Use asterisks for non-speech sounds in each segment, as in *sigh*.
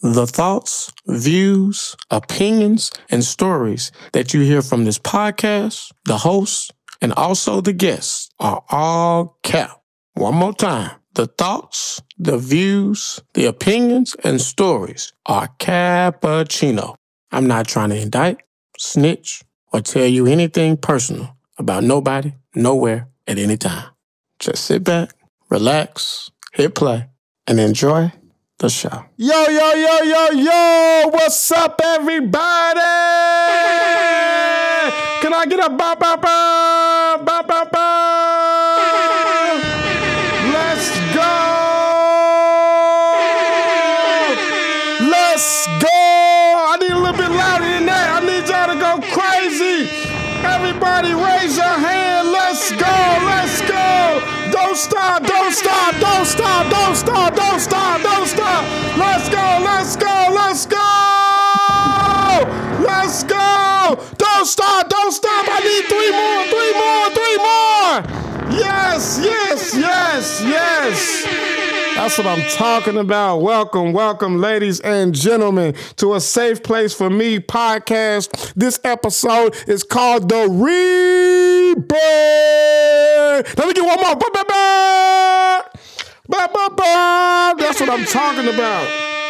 The thoughts, views, opinions, and stories that you hear from this podcast, the hosts, and also the guests are all cap. One more time. The thoughts, the views, the opinions, and stories are cappuccino. I'm not trying to indict, snitch, or tell you anything personal about nobody, nowhere, at any time. Just sit back, relax, hit play, and enjoy the show. Yo, yo, yo, yo, yo! What's up, everybody? Can I get a ba ba stop! Don't stop! I need three more! Three more! Three more! Yes! Yes! Yes! Yes! That's what I'm talking about. Welcome, welcome, ladies and gentlemen, to a safe place for me podcast. This episode is called The Rebirth. Let me get one more. Ba, ba, ba. Ba, ba, ba. That's what I'm talking about.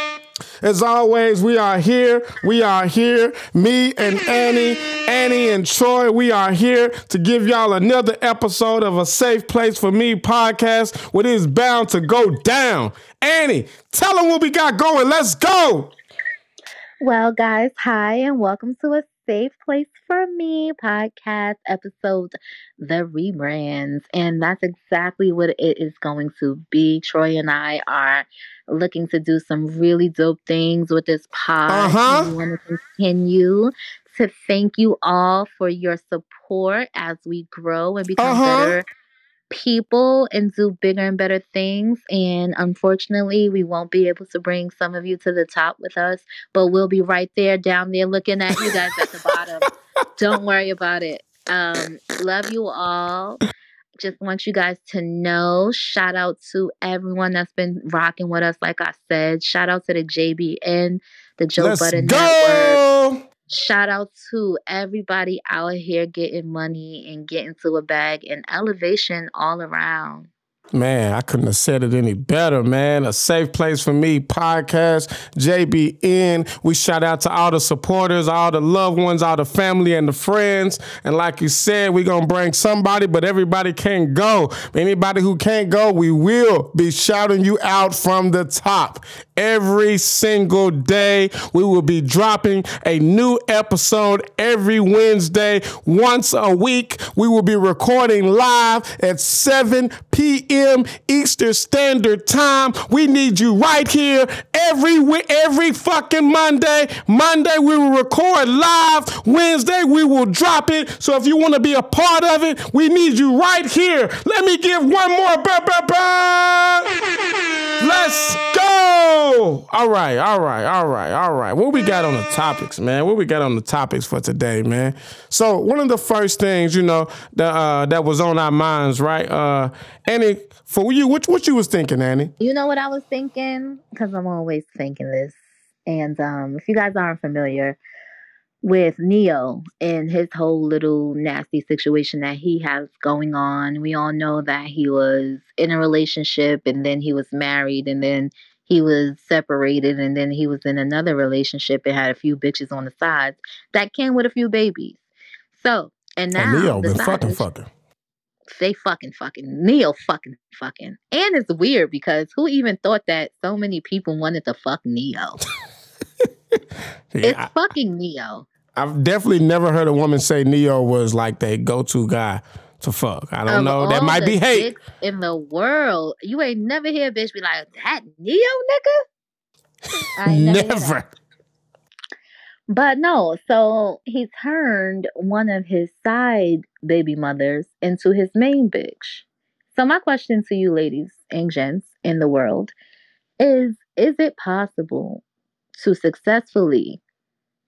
As always, we are here. We are here. Me and Annie, Annie and Troy, we are here to give y'all another episode of a Safe Place for Me podcast, what is bound to go down. Annie, tell them what we got going. Let's go. Well, guys, hi, and welcome to a Safe Place for Me podcast episode, The Rebrands. And that's exactly what it is going to be. Troy and I are looking to do some really dope things with this pod. Uh-huh. We want to continue to thank you all for your support as we grow and become Uh-huh. better people and do bigger and better things. And unfortunately, we won't be able to bring some of you to the top with us, but we'll be right there down there looking at you guys at the bottom. Don't worry about it. Um, love you all. Just want you guys to know. Shout out to everyone that's been rocking with us. Like I said, shout out to the JBN, the Joe Let's Budden Network. Shout out to everybody out here getting money and getting to a bag and elevation all around. Man, I couldn't have said it any better, man. A safe place for me podcast, JBN. We shout out to all the supporters, all the loved ones, all the family and the friends. And like you said, we're going to bring somebody, but everybody can't go. Anybody who can't go, we will be shouting you out from the top. Every single day, we will be dropping a new episode every Wednesday. Once a week, we will be recording live at 7 p.m. Eastern Standard Time. We need you right here every every fucking Monday. Monday we will record live. Wednesday we will drop it. So if you want to be a part of it, we need you right here. Let me give one more. Ba, ba, ba. Let's go. All right, all right, all right, all right. What we got on the topics, man? What we got on the topics for today, man? So one of the first things, you know, that uh, that was on our minds, right? Uh, Annie, for you, what what you was thinking, Annie? You know what I was thinking? Because I'm always thinking this. And um, if you guys aren't familiar with Ne-Yo and his whole little nasty situation that he has going on, we all know that he was in a relationship and then he was married and then he was separated and then he was in another relationship and had a few bitches on the sides that came with a few babies. So, and now oh, Ne-Yo been fucking fucking. they fucking fucking Ne-Yo fucking fucking. And it's weird because who even thought that so many people wanted to fuck Ne-Yo? *laughs* It's Yeah, fucking Ne-Yo. I've definitely never heard a woman say Ne-Yo was like their go-to guy to fuck. I don't Of know. That might be hate. in the world. You ain't never hear a bitch be like, that Ne-Yo nigga? I *laughs* never. Never. But no, so he turned one of his side baby mothers into his main bitch. So my question to you ladies and gents in the world is is it possible to successfully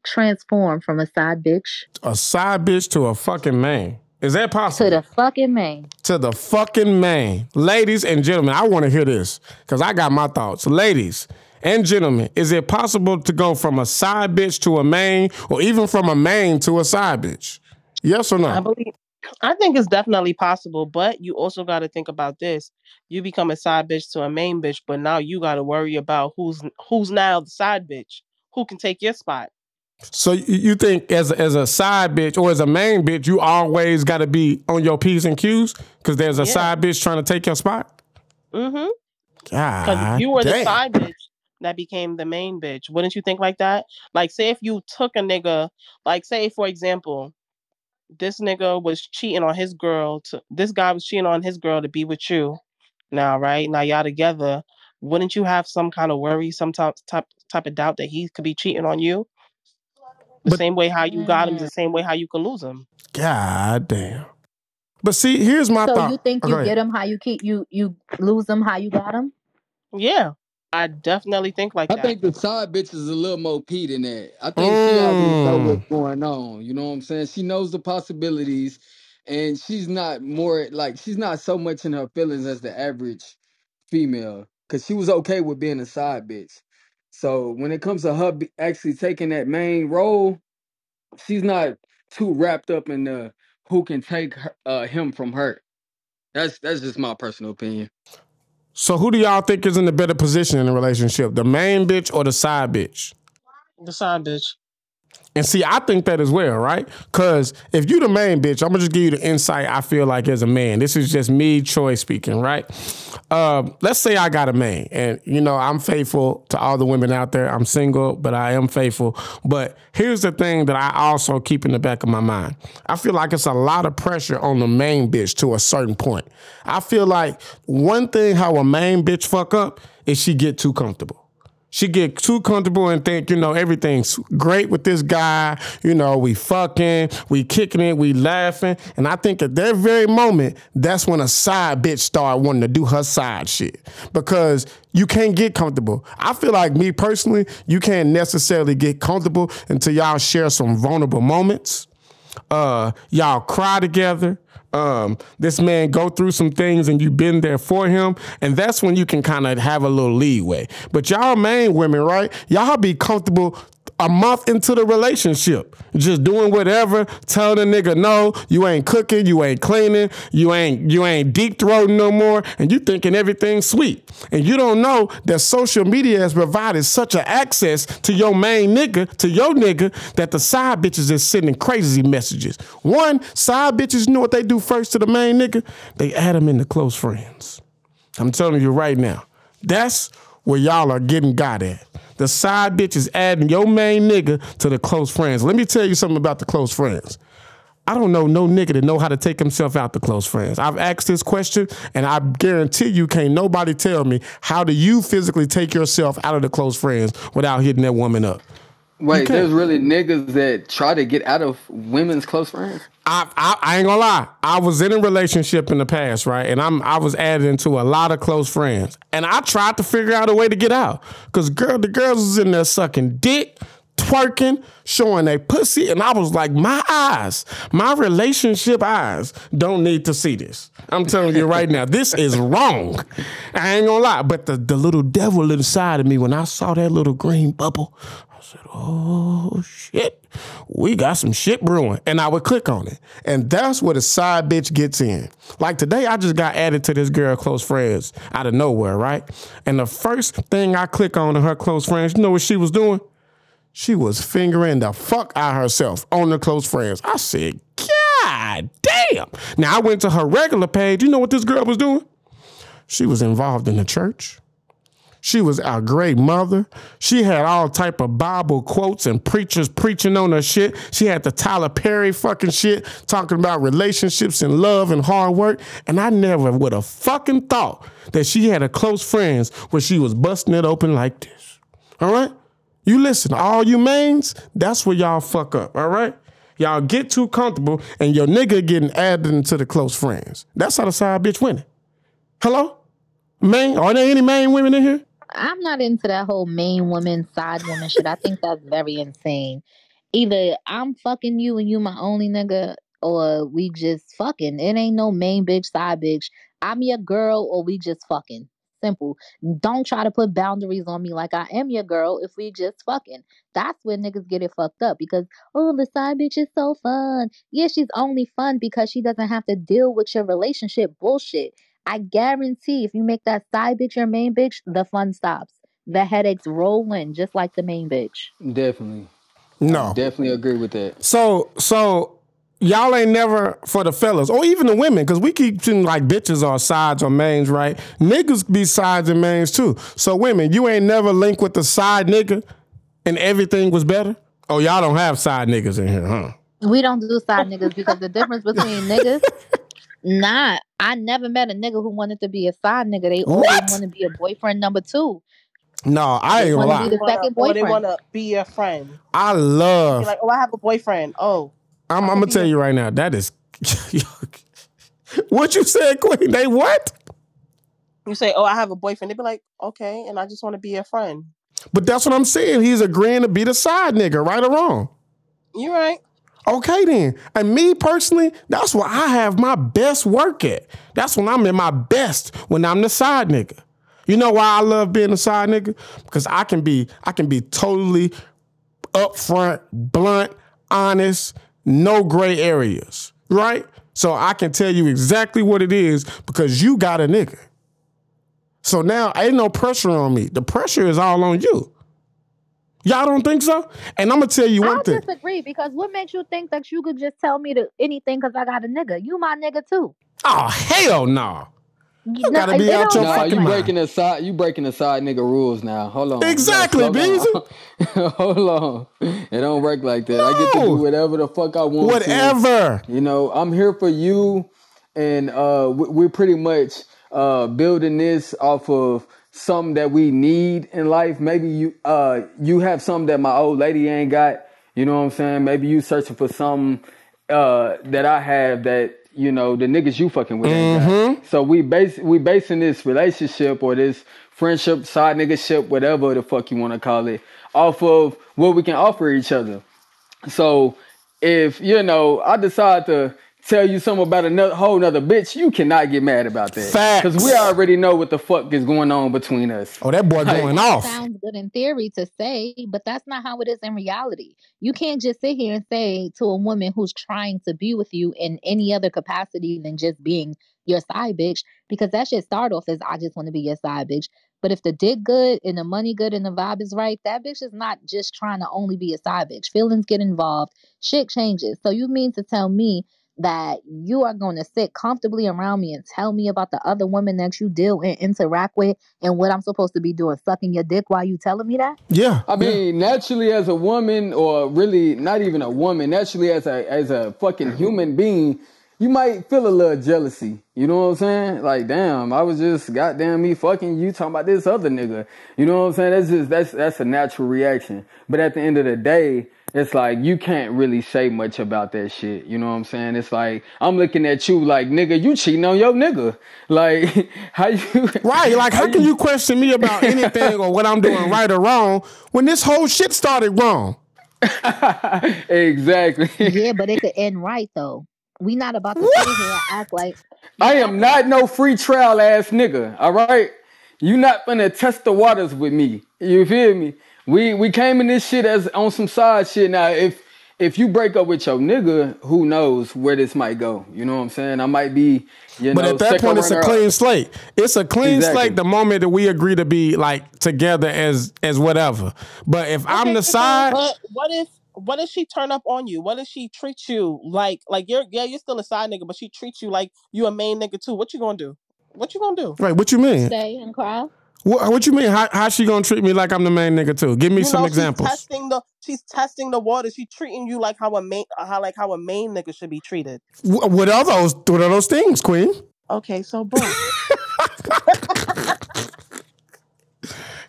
transform from a side bitch A side bitch to a fucking man. Is that possible? to the fucking main? to the fucking man. Ladies and gentlemen, I want to hear this because I got my thoughts. Ladies, and gentlemen, is it possible to go from a side bitch to a main, or even from a main to a side bitch? Yes or no? I believe. I think it's definitely possible, but you also got to think about this. You become a side bitch to a main bitch, but now you got to worry about who's who's now the side bitch. Who can take your spot? So you think as a, as a side bitch or as a main bitch, you always got to be on your p's and q's because there's a yeah. side bitch trying to take your spot. Mm-hmm. Because you were damn. the side bitch that became the main bitch. Wouldn't you think like that? Like, say if you took a nigga, like say for example, this nigga was cheating on his girl. To this guy was cheating on his girl to be with you. Now, right now, y'all together. Wouldn't you have some kind of worry, some type type type of doubt that he could be cheating on you? The but, same way how you got him, the same way how you can lose him. God damn. But see, here's my so thought. you think you get him how you keep you you lose them how you got them? Yeah. I definitely think like I that. think the side bitch is a little more P than that. I think mm. she already know what's going on. You know what I'm saying? She knows the possibilities, and she's not more like she's not so much in her feelings as the average female. Cause she was okay with being a side bitch. So when it comes to her actually taking that main role, she's not too wrapped up in the who can take her, uh, him from her. That's that's just my personal opinion. So who do y'all think is in the better position in the relationship, the main bitch or the side bitch? The side bitch. And see, I think that as well, right? Because if you the main bitch, I'm gonna just give you the insight I feel like as a man. This is just me, Troy speaking, right? Uh, let's say I got a man, and you know I'm faithful to all the women out there. I'm single, but I am faithful. But here's the thing that I also keep in the back of my mind. I feel like it's a lot of pressure on the main bitch to a certain point. I feel like one thing how a main bitch fuck up is she get too comfortable she get too comfortable and think, you know, everything's great with this guy. You know, we fucking, we kicking it, we laughing. And I think at that very moment, that's when a side bitch start wanting to do her side shit. Because you can't get comfortable. I feel like me personally, you can't necessarily get comfortable until y'all share some vulnerable moments. Uh, y'all cry together um, this man go through some things and you've been there for him, and that's when you can kind of have a little leeway. But y'all main women, right? Y'all be comfortable a month into the relationship, just doing whatever, telling the nigga no, you ain't cooking, you ain't cleaning, you ain't you ain't deep throating no more, and you thinking everything's sweet. And you don't know that social media has provided such an access to your main nigga, to your nigga, that the side bitches is sending crazy messages. One, side bitches know what they do first to the main nigga? They add them into close friends. I'm telling you right now. That's where y'all are getting got at. The side bitch is adding your main nigga to the close friends. Let me tell you something about the close friends. I don't know no nigga that know how to take himself out the close friends. I've asked this question, and I guarantee you can't nobody tell me how do you physically take yourself out of the close friends without hitting that woman up. Wait, there's really niggas that try to get out of women's close friends. I, I, I ain't gonna lie. I was in a relationship in the past, right? And I'm I was added into a lot of close friends, and I tried to figure out a way to get out. Cause girl, the girls was in there sucking dick, twerking, showing a pussy, and I was like, my eyes, my relationship eyes don't need to see this. I'm telling you right now, this is wrong. I ain't gonna lie, but the, the little devil inside of me, when I saw that little green bubble, said, oh shit, we got some shit brewing. And I would click on it. And that's where the side bitch gets in. Like today, I just got added to this girl close friends out of nowhere, right? And the first thing I click on in her close friends, you know what she was doing? She was fingering the fuck out herself on the close friends. I said, God damn. Now I went to her regular page. You know what this girl was doing? She was involved in the church. She was a great mother. She had all type of Bible quotes and preachers preaching on her shit. She had the Tyler Perry fucking shit talking about relationships and love and hard work. And I never would have fucking thought that she had a close friends where she was busting it open like this. All right? You listen, all you mains, that's where y'all fuck up. All right? Y'all get too comfortable and your nigga getting added into the close friends. That's how the side bitch winning. Hello? Main? Are there any main women in here? I'm not into that whole main woman, side woman shit. I think that's very insane. Either I'm fucking you and you my only nigga, or we just fucking. It ain't no main bitch, side bitch. I'm your girl, or we just fucking. Simple. Don't try to put boundaries on me like I am your girl if we just fucking. That's where niggas get it fucked up because, oh, the side bitch is so fun. Yeah, she's only fun because she doesn't have to deal with your relationship bullshit. I guarantee if you make that side bitch your main bitch, the fun stops. The headaches roll in just like the main bitch. Definitely. No. Definitely agree with that. So, so y'all ain't never for the fellas or even the women because we keep treating like bitches are sides or mains, right? Niggas be sides and mains too. So women, you ain't never linked with the side nigga and everything was better. Oh, y'all don't have side niggas in here, huh? We don't do side niggas because the difference between niggas. *laughs* Nah, I never met a nigga who wanted to be a side nigga. They always want to be a boyfriend number two. No, I ain't gonna lie. Be the second boyfriend. Or they want to be your friend. I love. like, oh, I have a boyfriend. Oh, I'm, I'm gonna tell you right now. That is. *laughs* what you said, Queen? They what? You say, oh, I have a boyfriend. They be like, okay, and I just want to be a friend. But that's what I'm saying. He's agreeing to be the side nigga, right or wrong. You're right. Okay then. And me personally, that's where I have my best work at. That's when I'm in my best when I'm the side nigga. You know why I love being a side nigga? Because I can be I can be totally upfront, blunt, honest, no gray areas, right? So I can tell you exactly what it is because you got a nigga. So now ain't no pressure on me. The pressure is all on you. Y'all don't think so? And I'm gonna tell you one I thing. I disagree because what makes you think that you could just tell me to anything because I got a nigga? You my nigga too. Oh hell no. You no, gotta be out your no, you breaking the side. You breaking the side nigga rules now. Hold on. Exactly, Beezy. *laughs* Hold on. It don't work like that. No. I get to do whatever the fuck I want. Whatever. To. You know, I'm here for you, and uh, we're pretty much uh, building this off of something that we need in life. Maybe you uh, you have something that my old lady ain't got. You know what I'm saying? Maybe you searching for something uh, that I have that you know, the niggas you fucking with. Mm-hmm. So we base we basing this relationship or this friendship, side nigga ship, whatever the fuck you want to call it, off of what we can offer each other. So if you know, I decide to tell you something about another whole nother bitch, you cannot get mad about that. Because we already know what the fuck is going on between us. Oh, that boy going off. Sounds good in theory to say, but that's not how it is in reality. You can't just sit here and say to a woman who's trying to be with you in any other capacity than just being your side bitch, because that should start off as I just want to be your side bitch. But if the dick good and the money good and the vibe is right, that bitch is not just trying to only be a side bitch. Feelings get involved, shit changes. So you mean to tell me that you are going to sit comfortably around me and tell me about the other women that you deal and interact with and what I'm supposed to be doing, sucking your dick while you telling me that? Yeah. I mean, yeah. naturally as a woman, or really not even a woman, naturally as a as a fucking human being, you might feel a little jealousy. You know what I'm saying? Like, damn, I was just goddamn me fucking you talking about this other nigga. You know what I'm saying? That's just that's that's a natural reaction. But at the end of the day, it's like you can't really say much about that shit. You know what I'm saying? It's like I'm looking at you like nigga, you cheating on your nigga. *laughs* Like *laughs* how you Right, like how, how can you question me about anything or what I'm doing *laughs* right or wrong when this whole shit started wrong? exactly. Yeah, but it could end right though. We not about to sit here and act like I am not no free trial ass nigga, all right? You not gonna test the waters with me. You feel me? We we came in this shit as on some side shit. Now if if you break up with your nigga, who knows where this might go? You know what I'm saying? I might be, you but know. But at that point, it's a clean up. slate. It's a clean exactly. slate the moment that we agree to be like together as as whatever. But if okay, I'm the side, but what if what if she turn up on you? What if she treat you like like you're yeah you're still a side nigga, but she treats you like you a main nigga too? What you gonna do? What you gonna do? Right? What you mean? Stay and cry. What, what you mean? How how she gonna treat me like I'm the main nigga too? Give me you some know, examples. She's testing the she's testing the water. She's treating you like how a main how like how a main nigga should be treated. What are those? What are those things, Queen? Okay, so boom. *laughs*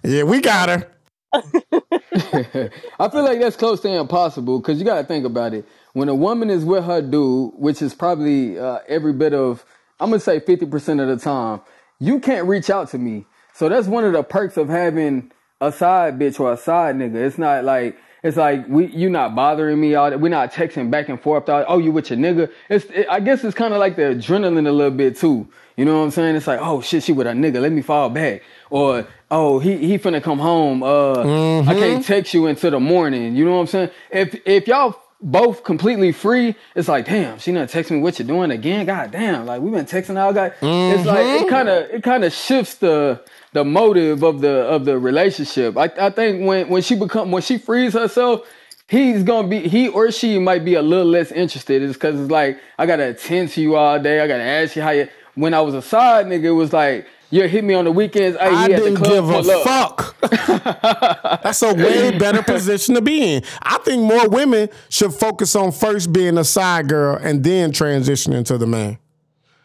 yeah, we got her. *laughs* I feel like that's close to impossible because you got to think about it. When a woman is with her dude, which is probably uh, every bit of, I'm gonna say 50% of the time, you can't reach out to me. So that's one of the perks of having a side bitch or a side nigga. It's not like it's like we you not bothering me all that. we're not texting back and forth all, oh you with your nigga it's it, i guess it's kind of like the adrenaline a little bit too you know what i'm saying it's like oh shit she with a nigga let me fall back or oh he he finna come home uh mm-hmm. i can't text you until the morning you know what i'm saying if if y'all both completely free, it's like, damn, she not text me what you doing again. God damn, like we've been texting all guy. Mm-hmm. It's like it kind of it kind of shifts the the motive of the of the relationship. I I think when when she become when she frees herself, he's gonna be he or she might be a little less interested. It's because it's like I gotta attend to you all day. I gotta ask you how you. When I was a side nigga, it was like you hit me on the weekends. Hey, I didn't give a fuck. *laughs* That's a way better position to be in. I think more women should focus on first being a side girl and then transitioning to the man.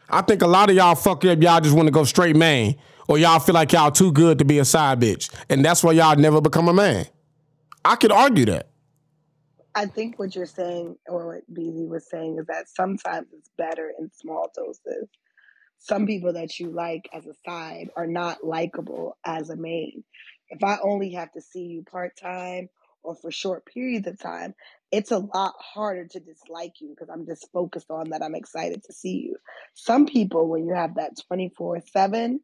I think a lot of y'all fuck up. Y'all just want to go straight man, or y'all feel like y'all too good to be a side bitch, and that's why y'all never become a man. I could argue that. I think what you're saying, or what BZ was saying, is that sometimes it's better in small doses some people that you like as a side are not likable as a main. If I only have to see you part time or for short periods of time, it's a lot harder to dislike you because I'm just focused on that I'm excited to see you. Some people, when you have that 24 7,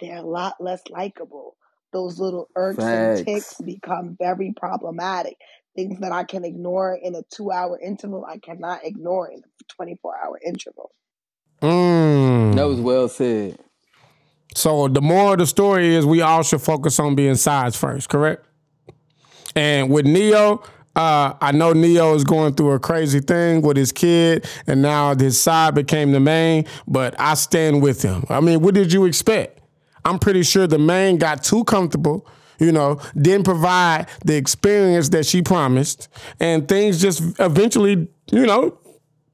they're a lot less likable. Those little irks Facts. and ticks become very problematic. Things that I can ignore in a two hour interval, I cannot ignore in a 24 hour interval. Mm. That was well said. So the more of the story is we all should focus on being sides first, correct? And with Ne-Yo, uh, I know Ne-Yo is going through a crazy thing with his kid, and now his side became the main, but I stand with him. I mean, what did you expect? I'm pretty sure the man got too comfortable, you know, didn't provide the experience that she promised, and things just eventually, you know,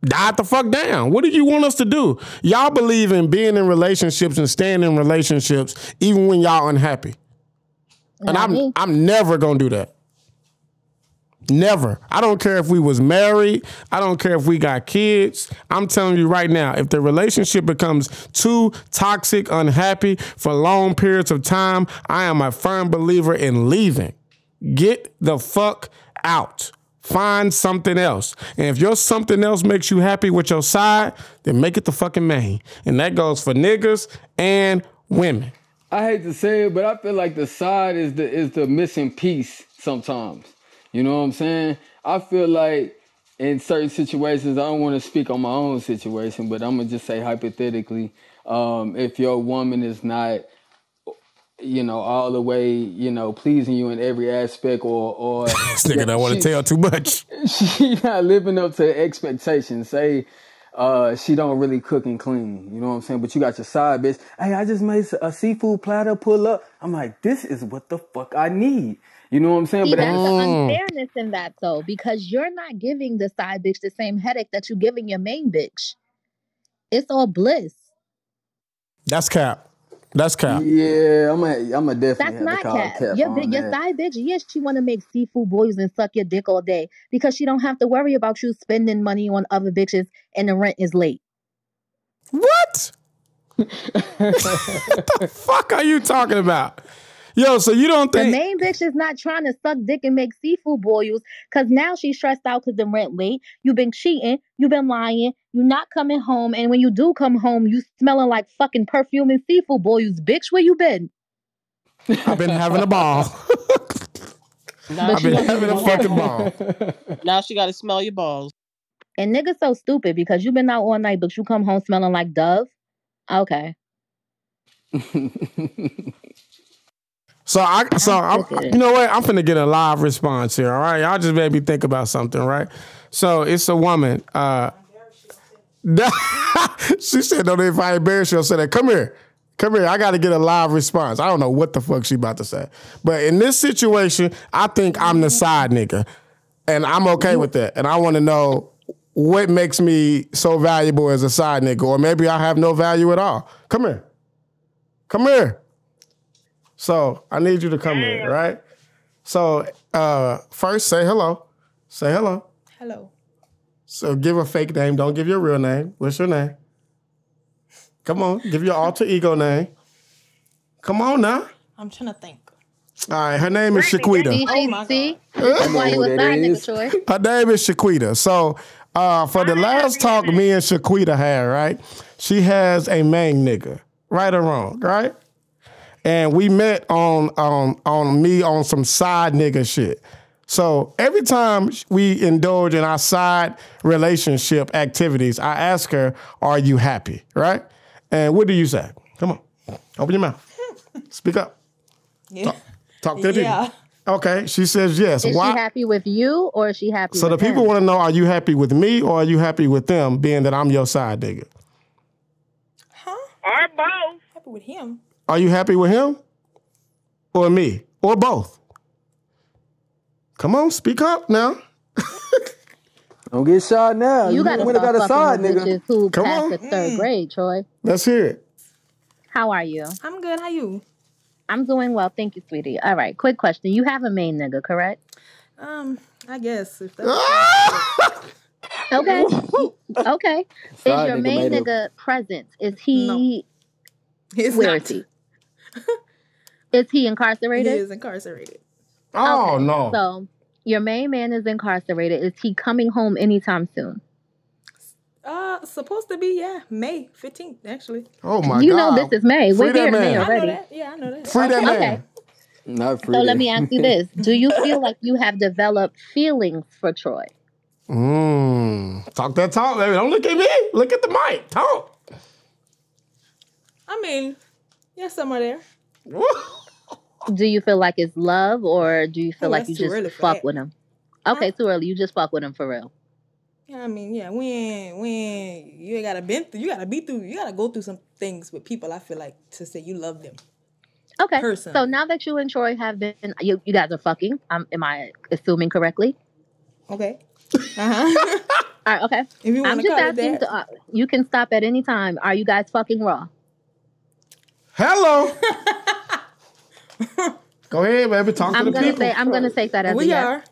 died the fuck down. What do you want us to do? Y'all believe in being in relationships and staying in relationships even when y'all unhappy. And I'm I'm never gonna do that. Never. I don't care if we was married. I don't care if we got kids. I'm telling you right now, if the relationship becomes too toxic, unhappy for long periods of time, I am a firm believer in leaving. Get the fuck out. Find something else. And if your something else makes you happy with your side, then make it the fucking main. And that goes for niggas and women. I hate to say it, but I feel like the side is the is the missing piece sometimes. You know what I'm saying? I feel like in certain situations, I don't want to speak on my own situation, but I'm gonna just say hypothetically, um, if your woman is not you know, all the way, you know, pleasing you in every aspect or or *laughs* this nigga don't want to tell too much. *laughs* She not living up to expectations. Say uh, she don't really cook and clean. You know what I'm saying? But you got your side bitch. Hey, I just made a seafood platter pull up. I'm like, this is what the fuck I need. You know what I'm saying? See, but that's the mm. unfairness in that though, because you're not giving the side bitch the same headache that you're giving your main bitch. It's all bliss. That's cap. That's cap. Yeah, I'm a, I'm a definitely. That's not cap. cap your your side bitch, yes, she want to make seafood boils and suck your dick all day because she don't have to worry about you spending money on other bitches and the rent is late. What? *laughs* what the fuck are you talking about? Yo, so you don't think the main bitch is not trying to suck dick and make seafood boils because now she's stressed out because the rent late. You've been cheating, you've been lying, you're not coming home, and when you do come home, you smelling like fucking perfume and seafood boils. Bitch, where you been? I've been having a ball. *laughs* I've been having a fucking ball. *laughs* Now she got to smell your balls. And niggas so stupid because you've been out all night, but you come home smelling like Dove. Okay. *laughs* So I so I'm, you know what? I'm finna get a live response here. All right, y'all just made me think about something. Right. So it's a woman. Uh, *laughs* she said, "Don't if I embarrass you, I'll say that. Come here, come here. I got to get a live response. I don't know what the fuck she about to say, but in this situation, I think I'm the side nigga, and I'm okay with that. And I want to know what makes me so valuable as a side nigga, or maybe I have no value at all. Come here, come here." So I need you to come Damn. in, right? So uh, first, say hello. Say hello. Hello. So give a fake name. Don't give your real name. What's your name? Come on, give your alter ego name. Come on now. I'm trying to think. All right, her name is Shaquita. See, Oh my? God. This why you who a that side is. nigga, Troy. Her name is Shaquita. So uh, for the last talk me and Shaquita had, right? She has a main nigga, right or wrong, right? And we met on on on me on some side nigga shit. So every time we indulge in our side relationship activities, I ask her, "Are you happy?" Right? And what do you say? Come on, open your mouth, speak up, Yeah. talk to the Yeah. people. Okay, she says yes. Is Why? she happy with you or is she happy So the people want to know: Are you happy with me or are you happy with them? Being that I'm your side nigga. Huh? Or both. Happy with him. Are you happy with him or me or both? Come on, speak up now. *laughs* Don't get shot now. You You, gotta start got a side, fucking with nigga. who Come passed on. the third Mm. grade, Troy. Let's hear it. How are you? I'm good. How you? I'm doing well, thank you, sweetie. All right, quick question. You have a main nigga, correct? Um, I guess if that's *laughs* Okay. *laughs* okay. Is your nigga main made nigga present? Is he it's where not. is he? Is he incarcerated? He is incarcerated. Oh Okay, no. So your main man is incarcerated. Is he coming home anytime soon? Uh, supposed to be yeah, May fifteenth actually. oh my you god. You know this is May. Free We're that here in May man. I know already. that. Yeah, I know that. Free that Okay. man. Not free. So let me ask you *laughs* this: Do you feel like you have developed feelings for Troy? Mm. Talk that talk, baby. Don't look at me. Look at the mic. Talk. I mean, yeah, somewhere there. *laughs* Do you feel like it's love, or do you feel Oh, like you just fuck that. with him? Okay, too early. You just fuck with him for real. Yeah, I mean, yeah, when when you ain't gotta been through, you gotta be through, you gotta go through some things with people. I feel like to say you love them. Okay. Person. So now that you and Troy have been, you, you guys are fucking. Um, am I assuming correctly? Okay. Uh huh. *laughs* All right. Okay. if you I'm just asking. To, uh, you can stop at any time. Are you guys fucking raw? Hello. *laughs* Go ahead, baby. Talk to I'm the gonna people. say. I'm gonna take that as a we yes. are.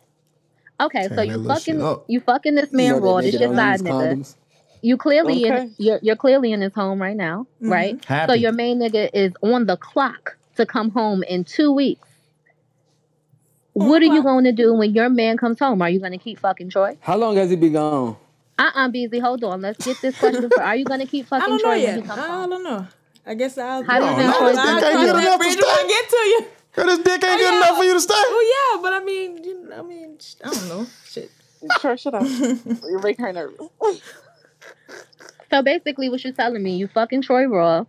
Okay. So you fucking you fucking this You man know that raw. This your side nigga. condoms. You clearly in, you're you're clearly in his home right now, Mhm. right? So your main nigga is on the clock to come home in two weeks. On What the are you going to do when your man comes home? Are you going to keep fucking Troy? How long has he been gone? Uh uh busy. Hold on. Let's get this question. For, are you going to keep *laughs* fucking don't Troy when he comes I home? don't know. I guess I'll. How do you I'll- think I'll- Troy's I'll gonna cross feel? that Good enough to bridge when I get to you. Girl, this dick ain't Oh, good yeah. enough for you to stay. Oh yeah, but I mean, you know, I mean, I don't know. Shit. Sure, shut up. *laughs* You're making her nervous. So basically, what you're telling me, you fucking Troy Raw.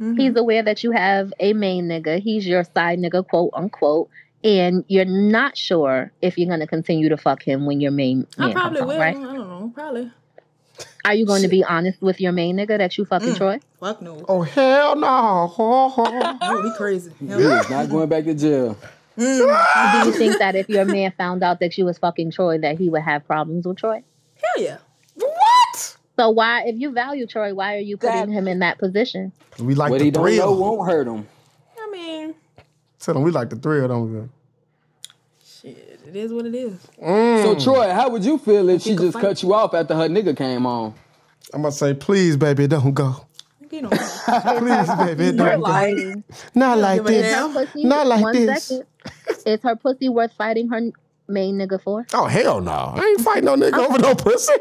Mhm. He's aware that you have a main nigga. He's your side nigga, quote unquote. And you're not sure if you're going to continue to fuck him when your main I man probably comes will. home, right? I don't know. Probably. Are you going to be honest with your main nigga that you fucking Mm. Troy? Fuck no. Oh hell no. Ho, *laughs* ho. No, he crazy. Hell He is not going back to jail. Mm. Do you think that if your man found out that you was fucking Troy, that he would have problems with Troy? Hell yeah. What? So why, if you value Troy, why are you putting him in that position? We like what the he don't know thrill. won't hurt him. I mean, Tell them we like the thrill, don't we? Shit. It is what it is. Mm. So Troy, how would you feel if she just cut you off after her nigga came on? I'm gonna say, please, baby, don't go. You know. *laughs* Please, baby, You're don't go. lying. Not like this. Is damn. her pussy, Not like this. second. Is her pussy worth fighting her main nigga for? Oh hell no! I ain't fighting no nigga over no pussy.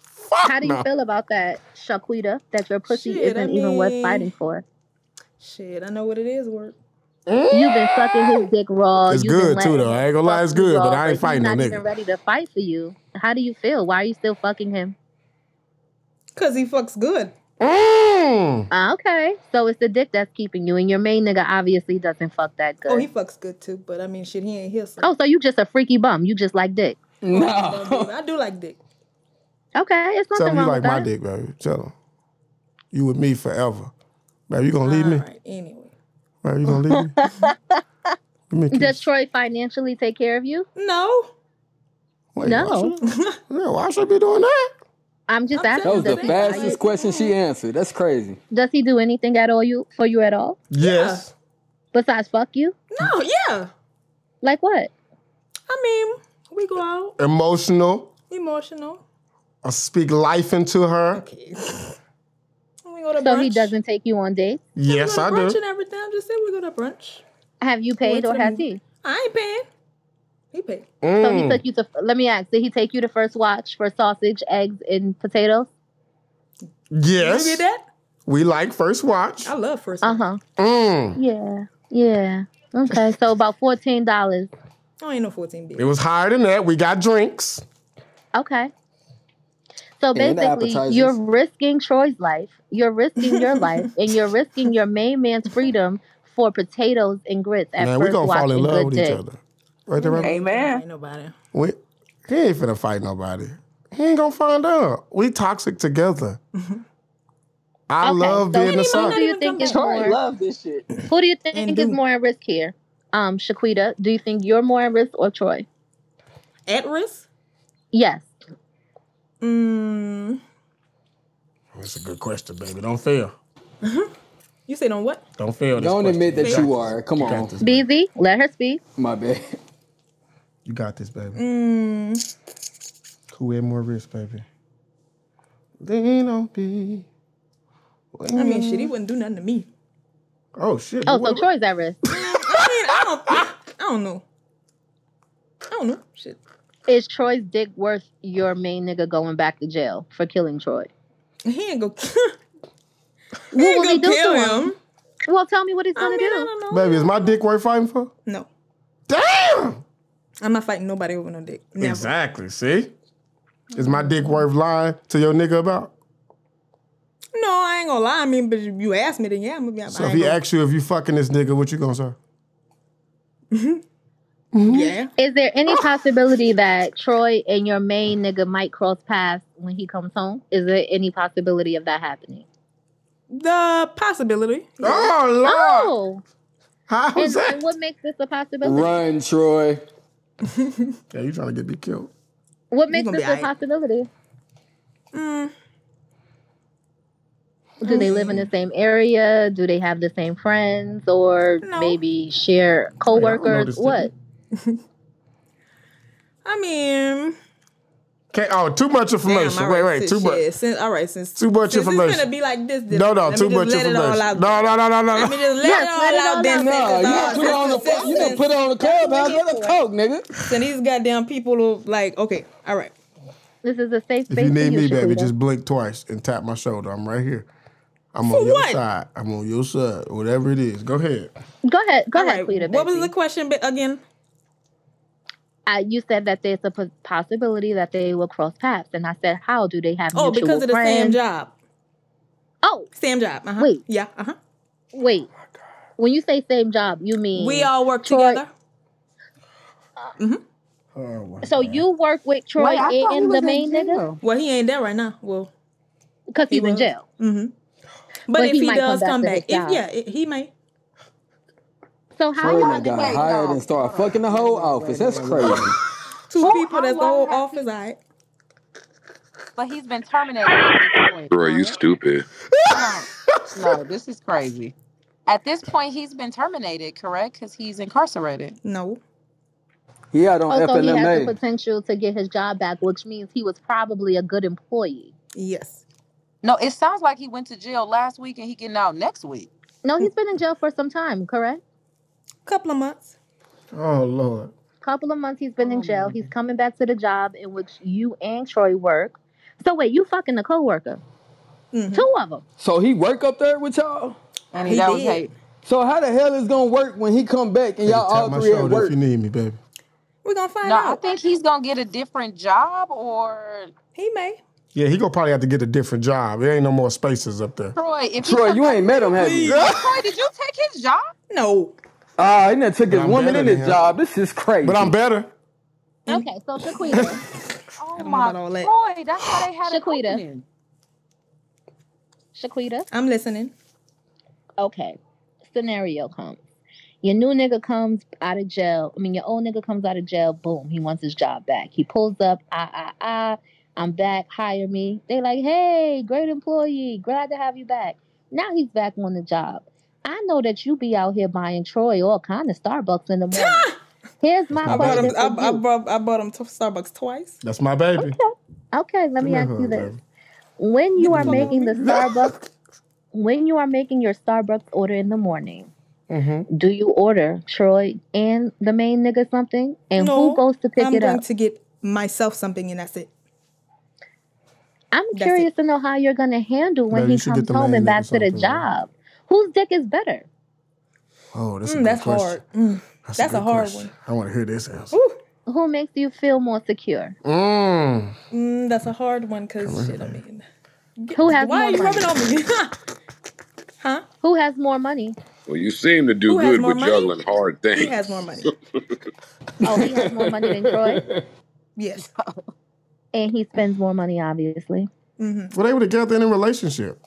Fuck How do you no. feel about that, Shaquita? That your pussy Shit, isn't even worth fighting for? Shit, I know what it is. Work. You've been sucking his *laughs* dick raw. It's You've good, too, though. I ain't gonna lie, it's good, but I ain't he's fighting no not nigga. even ready to fight for you. How do you feel? Why are you still fucking him? Cause he fucks good. Mm. Ah, okay, so it's the dick that's keeping you, and your main nigga obviously doesn't fuck that good. Oh, he fucks good too. But I mean, shit, he ain't here. So. Oh, so you just a freaky bum? You just like dick? No. I do like dick. Okay, it's Tell nothing him you wrong like with my that. dick, baby. Tell him. You with me forever. Baby, you gonna leave me? All right. Anyway. Baby, you gonna leave me? *laughs* Give me a Does. Troy financially take care of you? No. Wait, No. Why should, yeah, why should I be doing that? I'm just I'm asking. That was the does, he buy fastest you- question she answered. That's crazy. does he do anything at all you for you at all Yes. besides fuck you? No. Yeah. Like what? I mean, we go out Emotional. emotional. I speak life into her. Okay. *laughs* we go to So brunch. he doesn't take you on dates? Yes, we go I brunch do. And everything. I'm just saying we go to brunch. Have you paid or has he? I ain't paying. He paid. Mm. So Mm. he took you to. Let me ask. Did he take you to first watch for sausage, eggs, and potatoes? Yes. You get that? We like first watch. I love first. Uh huh. Mm. Yeah. Yeah. Okay. So about fourteen dollars. I ain't no fourteen bit. It was higher than that. We got drinks. Okay. So basically, you're risking Troy's life, you're risking your life, and you're risking your main man's freedom for potatoes and grits at Man, we're gonna watch fall in love with dick. each other. Right there, right? Amen. Ain't nobody. We, he ain't finna fight nobody. He ain't gonna find out. We toxic together. I Okay, love so being the who side. do you think is more? love this shit. Who do you And think is do. more at risk here? Um, Shaquita, do you think you're more at risk or Troy? At risk? Yes. Mm, That's a good question, baby. Don't fail. you say don't what? Don't fail. This Don't question. admit that Fair. you are. Come You on. this. BZ, let her speak. My bad. You got this, baby. Mm, Who had more risk, baby? Lean on me. I mean, shit, he wouldn't do nothing to me. Oh shit. Oh, What so about- Troy's at risk. *laughs* I mean, I don't. I don't know. I don't know. Shit. Is Troy's dick worth your main nigga going back to jail for killing Troy? He ain't go. *laughs* he What will ain't he gonna do kill to him. him? Well, tell me what he's gonna mean, I do. don't know. Baby, is my dick worth fighting for? No, Damn. I'm not fighting nobody over no dick. Never. Exactly. See? Is my dick worth lying to your nigga about? No, I ain't gonna lie. I mean, but if you ask me, then yeah, I'm gonna be. I So if he gonna- asks you if you fucking this nigga, what you gonna say? *laughs* yeah. Is there any possibility that Troy and your main nigga might cross paths when he comes home? Is there any possibility of that happening? The possibility. Oh Lord. Oh, How's and, that? and what makes this a possibility? Run, Troy. *laughs* Yeah, you trying to get me killed. What makes this a aight. possibility? Mm, Do they live in the same area? Do they have the same friends, or No. maybe share know coworkers? this what? *laughs* I mean, Okay. Oh, too much information. all wait, right, wait. Too much. yeah, since, all right, since Too much since information. It's gonna be like this. then No, no, too much let it all information. No, no, no, no, no. Let me just let Yes, it all out. then No, you done put it on the since- you done put it on the clubhouse. Let us coke, nigga. Since these goddamn people who like, okay, all right. This is a safe space. If you need me, baby, just blink twice and tap my shoulder. I'm right here. I'm For on your what? side. I'm on your side. Whatever it is. Go ahead. Go ahead, go All ahead, right. Quita, What was the question again? Uh, you said that there's a p- possibility that they will cross paths, and I said, how do they have Oh, mutual because of the same job. Oh, Same job. Uh-huh. Wait. Yeah. Uh huh. wait. When you say same job, you mean We all work Troy- together. Oh, my So you work with Troy Wait, I thought he and the main nigga. Well, he ain't there right now. Well, because He he's in jail. mm-hmm. But, But if he he, does come come back back, if yeah, it, he may. So how Troy you done got hired and started fucking the whole office. That's crazy. Two Oh, people. how That's the long whole has office. All right. But he's been terminated at this point. Bro, you correct? stupid. Hold on. No, this is crazy. At this point, he's been terminated, correct? Because he's incarcerated. No. He out on oh, Also, he has the FLMA. potential to get his job back, which means he was probably a good employee. Yes. No, it sounds like he went to jail last week and he getting out next week. No, he's been in jail for some time, correct? Couple of months. Oh Lord. Couple of months he's been in Oh, jail. my He's coming back to the job in which you and Troy work. So wait, you fucking the coworker? Mhm. Two of them. So he work up there with y'all? And He that was did. hate. So how the hell is gonna work when he come back and y'all tap all my three at shoulder work? if you need me, baby. We're gonna find out. No, I out. think he's gonna get a different job or he may. Yeah, he gonna probably have to get a different job. There ain't no more spaces up there. Troy. If he Troy, come you back- ain't met him, have you? Troy, did you take his job? No. Ah, he done took his woman in his him. job. This is crazy. But I'm better. Okay, so *laughs* Shaquita, Oh don't my about all that. That's why they had an Shaquita. opening. Shaquita. I'm listening. Okay, scenario comes. Your new nigga comes out of jail. I mean, your old nigga comes out of jail. Boom, he wants his job back. He pulls up. Ah ah ah. I'm back. Hire me. They like, hey, great employee. Glad to have you back. Now he's back on the job. I know that you be out here buying Troy all kind of Starbucks in the morning. Here's my I bought him. I, I bought. I bought him to Starbucks twice. That's my baby. Okay, let me ask you this: baby. When you are making the *laughs* Starbucks, when you are making your Starbucks order in the morning, Mm-hmm. Do you order Troy and the main nigga something, and No, who goes to pick I'm it going up? to get myself something, and that's it. I'm That's curious to know how you're gonna handle when No, he comes home and back to the job. Whose dick is better? Oh, that's a Mm, good that's question. hard. Mm, that's a good hard question. one. I want to hear this answer. Ooh, Who makes you feel more secure? Mm. mm, that's a hard one because shit. I mean, Who has why more are you money? rubbing on me? *laughs* huh? Who has more money? Well, you seem to do Who has good more with money? juggling hard things. He has more money. *laughs* Oh, he has more money than Troy, Yes. *laughs* and he spends more money, obviously. hmm Well, they were together in a relationship.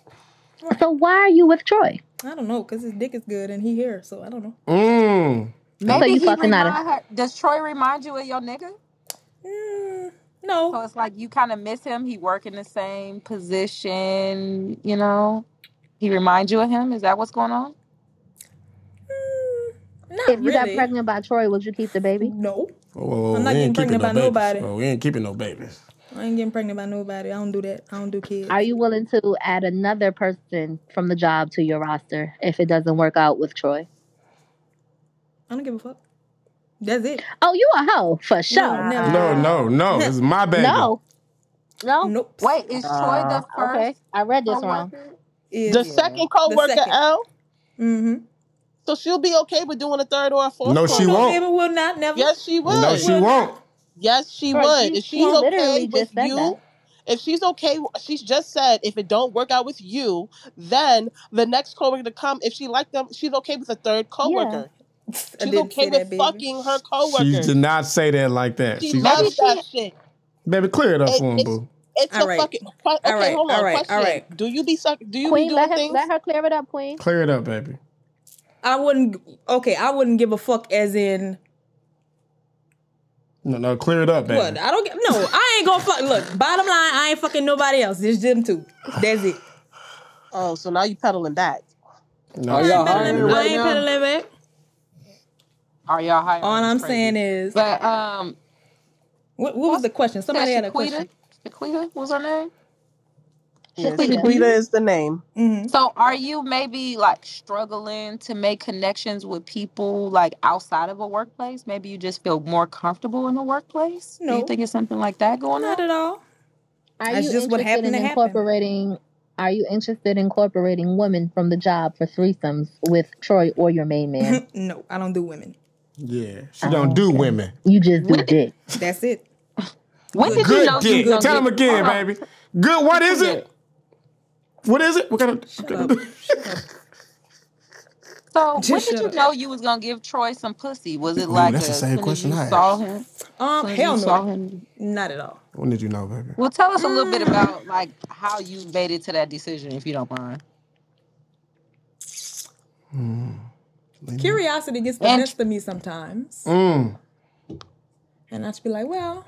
So why are you with Troy? I don't know because his dick is good and he here, so I don't know. Mm. Maybe you he fucking out of- remind her. Does Troy remind you of your nigga? Mm, So it's like you kind of miss him. He work in the same position, you know. He reminds you of him. Is that what's going on? Mm, not If you got really. pregnant by Troy, would you keep the baby? No, Whoa, whoa, whoa. I'm not we getting ain't keeping pregnant no by babies. nobody. Oh, we ain't keeping no babies. I ain't getting pregnant by nobody. I don't do that. I don't do kids. Are you willing to add another person from the job to your roster if it doesn't work out with Troy? I don't give a fuck. That's it. Oh, you a hoe for sure. never. No, no, no. *laughs* It's my baby. No, no. Nope. Wait, is Troy the Uh, okay, first I read this wrong. Is The second co-worker second. L, Mm-hmm. so she'll be okay with doing a third or a fourth. No, she won't. Will not never. Yes, she would. No, she won't. Yes, she Bro, would. she- if she she's literally okay with just you, that. if she's okay, she just said if it don't work out with you, then the next coworker to come, if she like them, she's okay with a third coworker. *laughs* I She's okay say that, with fucking her coworker. She coworker. did not say that like that. She She, loves that shit. baby, clear it up It- for him, it's- boo. It's All a right. fucking. Okay, All right, hold on. all right, all question. right. Do you be suck? Do you Queen, be let doing her things? let her clear it up, Queen. Clear it up, baby. I wouldn't. Okay, I wouldn't give a fuck. As in, No, no, clear it up, baby. what? I don't get. No, I ain't gonna fuck. Look, bottom line, I ain't fucking nobody else. It's them two. That's it. Oh, so now you pedaling back. No, Are she- y'all I ain't right now? pedaling back. Are y'all hiring? All I'm crazy. saying is, But um, what, what was the question? Somebody had a Shaquita? question. Shaquita was her name. Yes, Shaquita. Shaquita is the name. hmm So are you maybe like struggling to make connections with people like outside of a workplace? Maybe you just feel more comfortable in the workplace. Do you think it's something like that going Not on? at all. Are That's you just what interested happened in to happen. incorporating? Are you interested in incorporating women from the job for threesomes with Troy or your main man? *laughs* no, I don't do women. yeah, she don't do women. you just do dick. That's it. When did you Good know dick. Tell him again, Hold on. baby. Good. What is it? What is it? What kind of? Shut up. Shut up. So *laughs* when did you up. know you was gonna give Troy some pussy? Was it Ooh, like that's a, the same soon question you I saw him? Um, Soon hell you saw no. him. Not at all. When did you know, baby? Well, tell us a little Mm. bit about like how you made it to that decision, if you don't mind. Curiosity gets the And- best of me sometimes, Mm. and I just be like, well.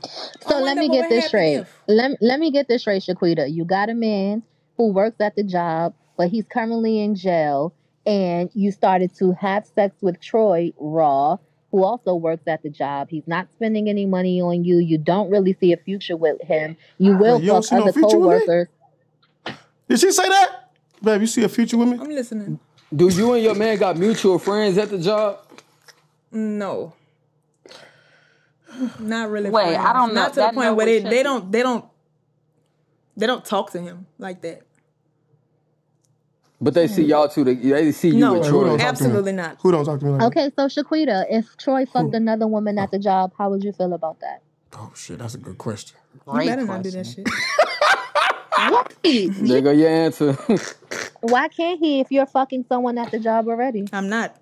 So let me get this straight. if. Let let me get this straight, Shaquita. You got a man who works at the job, but he's currently in jail, and you started to have sex with Troy Raw, who also works at the job. He's not spending any money on you. You don't really see a future with him. You will Wait, you don't fuck see no other future coworkers. Did she say that? Babe, you see a future with me? I'm listening. Do you and your man got mutual friends at the job? No. Not really. Wait, friends. I don't know. Not to the point where they, they don't they don't they don't talk to him like that. But they see hmm. y'all too. They, they see you No, with Troy. don't talk to me? absolutely not. Who don't talk to me like that? Okay, so Shaquita, if Troy fucked another woman at the job, how would you feel about that? Oh shit, that's a good question. You Great better not do that shit. *laughs* What? There go your answer. Why can't he if you're fucking someone at the job already? I'm not.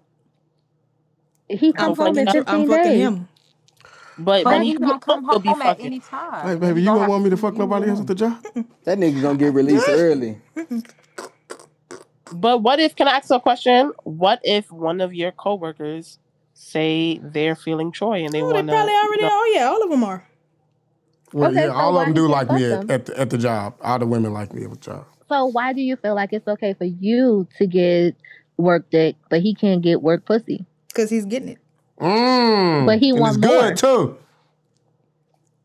He comes home fucking, in I'm 15 fucking days. him. But But when he he gonna come he'll be home at any time. Hey, baby, He you gonna won't want me to be fuck nobody else at the job? that nigga's gonna get released *laughs* early. But what if? Can I ask a question? What if one of your coworkers say they're feeling Troy and they Oh, they want to? probably already. Oh yeah, all of them are. Well, Okay, yeah, so all why of them do like me at, at, the, at the job. All the women like me at the job. So why do you feel like it's okay for you to get work dick, but he can't get work pussy? Because he's getting it. Mm. But he and want it's more. good too.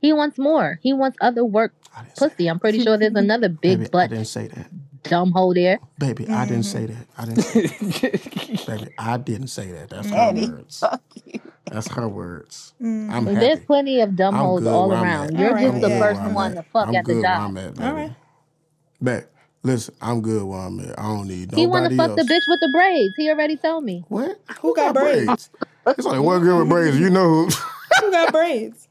He wants more. He wants other work I didn't say pussy. I'm pretty sure there's another that. big Baby, I didn't say that. Dumb hole there. Baby, I didn't say that. I didn't say that. Baby, I didn't say that. That's her Daddy, words. fuck you. That's her words. Mm. I'm There's plenty of dumb I'm holes good all where I'm around. at. You're All right, just I'm the good first I'm one at. to fuck I'm at the good where job. I'm at, baby. All right. Bet. Listen, I'm good where I'm at. I don't need He want nobody to fuck else. the bitch with the braids. He already told me. What? Who got braids? It's only one girl with braids. You know who? *laughs* Who got braids?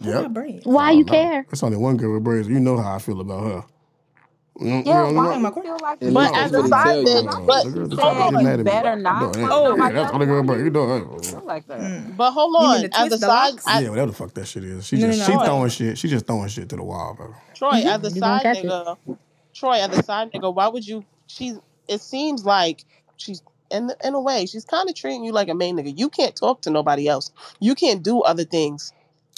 Who Yep. got braids? Why you care? It's only one girl with braids. You know how I feel about her. Yeah, you know why what? do you like But that's as a side tell you. bitch, but The girl hold on. mad at me. better not oh, yeah, that's else only girl with before. You know oh, oh. that. feel like that. Mm. But hold on, to as a the side. I, Yeah, whatever the fuck that shit is. She just she throwing shit. She just throwing shit to the wall, bro. Troy, as a side nigga, Troy, as a side nigga, why would you? She's. It seems like she's in in a way she's kind of treating you like a main nigga. You can't talk to nobody else. You can't do other things.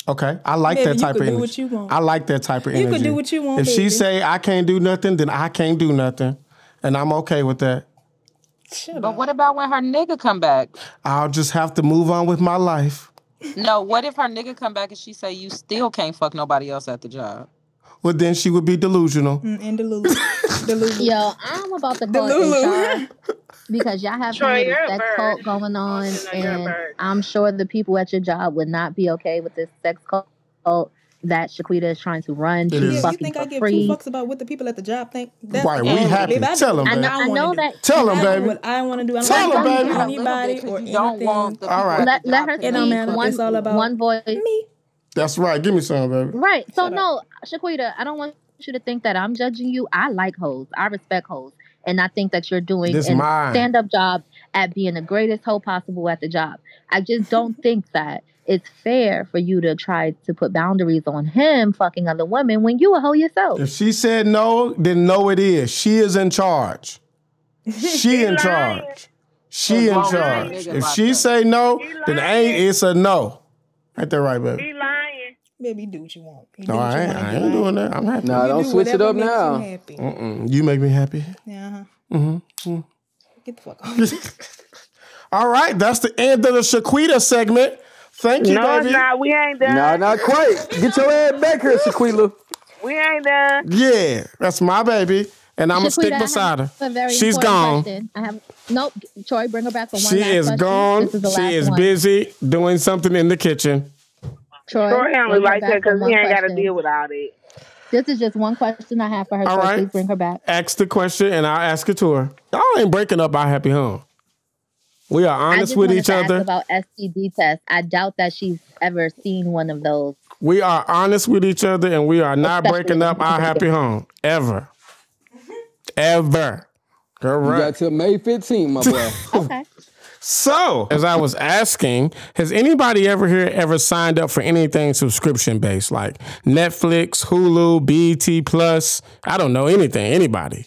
Okay, I like Baby, that you type could of do energy. what you want. I like that type of You energy. could do what you want, If she say I can't do nothing, then I can't do nothing, and I'm okay with that. Shut But up. what about when her nigga come back? I'll just have to move on with my life. No, what if her nigga come back and she say you still can't fuck nobody else at the job? Well, then she would be delusional. Mm, and the Lulu. the *laughs* Lulu. Yo, I'm about to The call Lulu. HR because y'all have Troy, some little a sex bird. cult going oh, on, You know you're a and. I'm sure the people at your job would not be okay with this sex cult that Shaquita is trying to run. It Yeah, you fucking think I give free. two fucks about what the people at the job think? That's Right, we the end. happy. Babe, I do Tell 'em, what I know. I know that. Tell them, baby. what I want to do. I'm Tell not 'em, gonna baby. do A anybody or you don't want anything. the All people right. at Let the let her to It speak. matter. One It's all about one voice. me. That's right. Give me some, baby. Right. So Shut up. no, Shaquita, I don't want you to think that I'm judging you. I like hoes. I respect hoes. And I think that you're doing This a stand up job at being the greatest hoe possible at the job. I just don't *laughs* think that it's fair for you to try to put boundaries on him fucking other women when you a hoe yourself. If she said no, then no, it is. She is in charge. *laughs* She in lying. charge. She in Wrong with that charge. If she that. say no, then ain't it's a no. Ain't that right, baby? He lying. Baby, do what you want. You do No, I you ain't, want I to ain't doing that. I'm happy. Nah, You don't do switch it up now. You happy. Mm-mm. You make me happy. Yeah. Mm-hmm. Get the fuck off. *laughs* All right, that's the end of the Shaquita segment. Thank you, No, baby. it's not. We ain't done. Nah, not quite. Get your ass back here, Shaquila. We ain't done. Yeah, that's my baby, and I'm gonna stick beside her. She's gone. question. I have nope. Troy, bring her back for one She last is question. gone. This is the She last is one. busy doing something in the kitchen. Troy, Troy only bring her like that because he ain't got to deal with all that. This is just one question I have for her. All Troy, right. please bring her back. Ask the question, and I'll ask it to her. Y'all ain't breaking up our happy home. We are honest with each to ask other. about STD tests. I doubt that she's ever seen one of those. We are honest with each other, and we are not Especially breaking up our happy home ever, ever. You Correct. got till May 15, my *laughs* boy. Okay. So, as I was asking, has anybody ever here ever signed up for anything subscription based, like Netflix, Hulu, BET Plus? I don't know anything. Anybody?